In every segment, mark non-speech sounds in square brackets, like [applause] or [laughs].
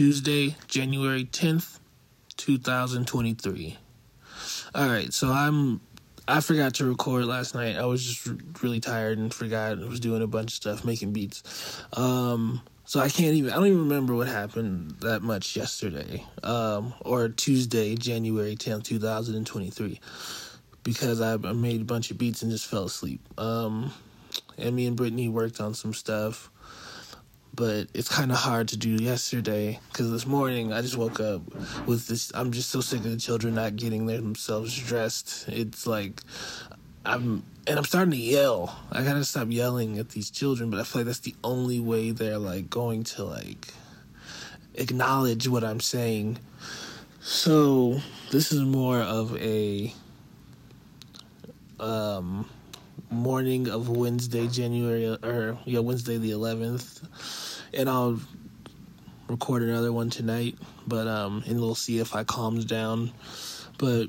Tuesday, January 10th, 2023. All right, so I'm I forgot to record last night. I was just really tired and forgot. I was doing a bunch of stuff, making beats. Um, so I can't even I don't even remember what happened that much yesterday. Um, or Tuesday, January 10th, 2023 because I, made a bunch of beats and just fell asleep. Um, and me and Brittany worked on some stuff but it's kind of hard to do yesterday because this morning I just woke up with this. I'm just so sick of the children not getting themselves dressed. It's like I'm and I'm starting to yell. I gotta stop yelling at these children, but I feel like that's the only way they're like going to like acknowledge what I'm saying. So this is more of a um morning of Wednesday, January or yeah, Wednesday the 11th, and I'll record another one tonight. But um, and we'll see if I calms down. But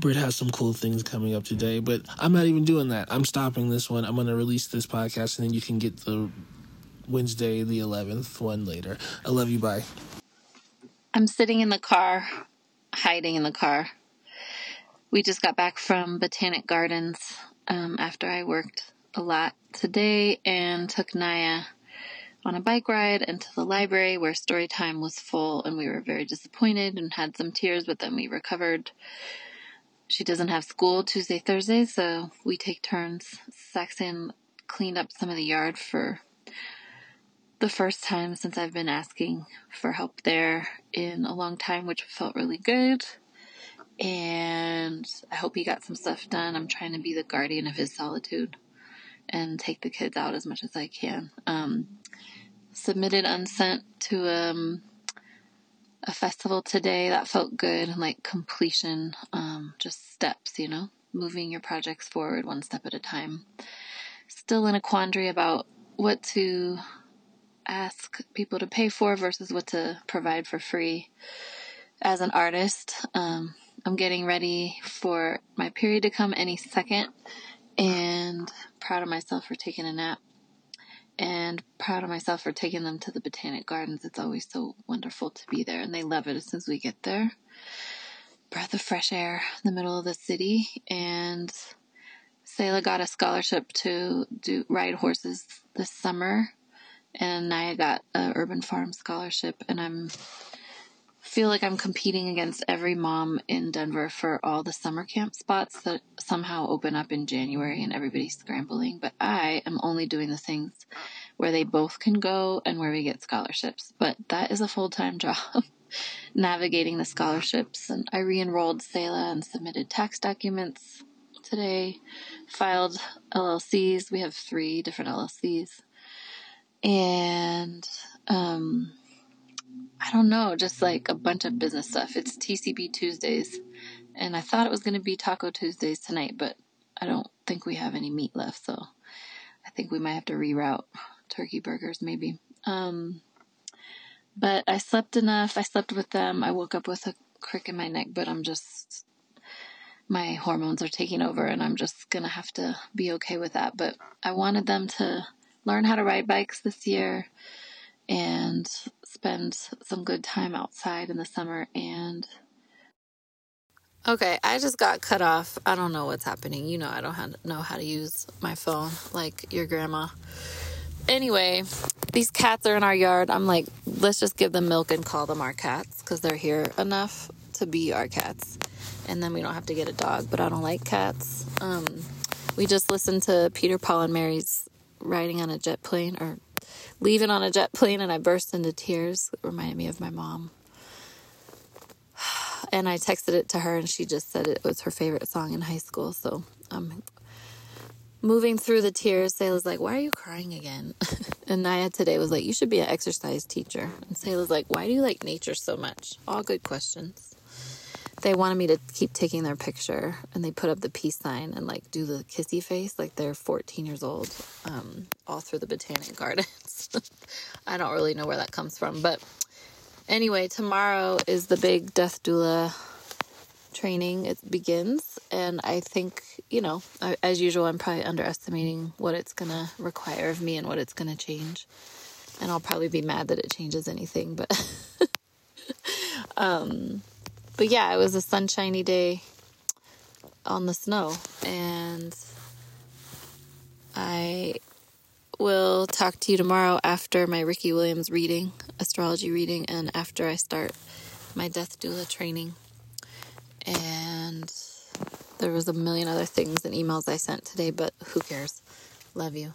Britt has some cool things coming up today. But I'm not even doing that. I'm stopping this one. I'm gonna release this podcast, and then you can get the Wednesday the 11th one later. I love you. Bye. I'm sitting in the car, hiding in the car. We just got back from Botanic Gardens um, after I worked a lot today and took Naya on a bike ride into the library where story time was full and we were very disappointed and had some tears, but then we recovered. She doesn't have school Tuesday, Thursday, so we take turns. Saxon cleaned up some of the yard for the first time since I've been asking for help there in a long time, which felt really good and I hope he got some stuff done. I'm trying to be the guardian of his solitude and take the kids out as much as I can. Um, submitted unsent to um, a festival today that felt good, like completion, um, just steps, you know, moving your projects forward one step at a time. Still in a quandary about what to ask people to pay for versus what to provide for free as an artist. Um, I'm getting ready for my period to come any second and proud of myself for taking a nap and proud of myself for taking them to the botanic gardens. It's always so wonderful to be there and they love it as soon as we get there. Breath of fresh air in the middle of the city and Selah got a scholarship to do ride horses this summer and Naya got a urban farm scholarship and I'm feel like I'm competing against every mom in Denver for all the summer camp spots that somehow open up in January and everybody's scrambling. But I am only doing the things where they both can go and where we get scholarships. But that is a full time [laughs] job. navigating the scholarships and I re-enrolled Selah and submitted tax documents today, filed LLCs. We have three different LLCs. And um I don't know, just like a bunch of business stuff. It's TCB Tuesdays, and I thought it was going to be Taco Tuesdays tonight, but I don't think we have any meat left, so I think we might have to reroute turkey burgers maybe. Um, but I slept enough. I slept with them. I woke up with a crick in my neck, but I'm just my hormones are taking over and I'm just going to have to be okay with that. But I wanted them to learn how to ride bikes this year and spend some good time outside in the summer and Okay, I just got cut off. I don't know what's happening. You know, I don't know how to use my phone like your grandma. Anyway, these cats are in our yard. I'm like, let's just give them milk and call them our cats because they're here enough to be our cats. And then we don't have to get a dog, but I don't like cats. Um, we just listened to Peter, Paul, and Mary's riding on a jet plane or leaving on a jet plane and I burst into tears. It reminded me of my mom. [sighs] And I texted it to her and she just said it was her favorite song in high school. So I'm moving through the tears. Selah's like, Why are you crying again? [laughs] and Naya today was like, You should be an exercise teacher. And Selah's like, Why do you like nature so much? All good questions they wanted me to keep taking their picture and they put up the peace sign and like do the kissy face like they're 14 years old um, all through the botanic [laughs] gardens. I don't really know where that comes from but anyway tomorrow is the big death doula training. It begins and i think you know as usual i'm probably underestimating what it's to require of me and what it's to change and i'll probably be mad that it changes anything but [laughs] Um, but yeah, it was a sunshiny day on the snow, and I will talk to you tomorrow after my Ricky Williams reading, astrology reading, and after I start my death doula training. And there was a million other things and emails I sent today, but who cares? Love you.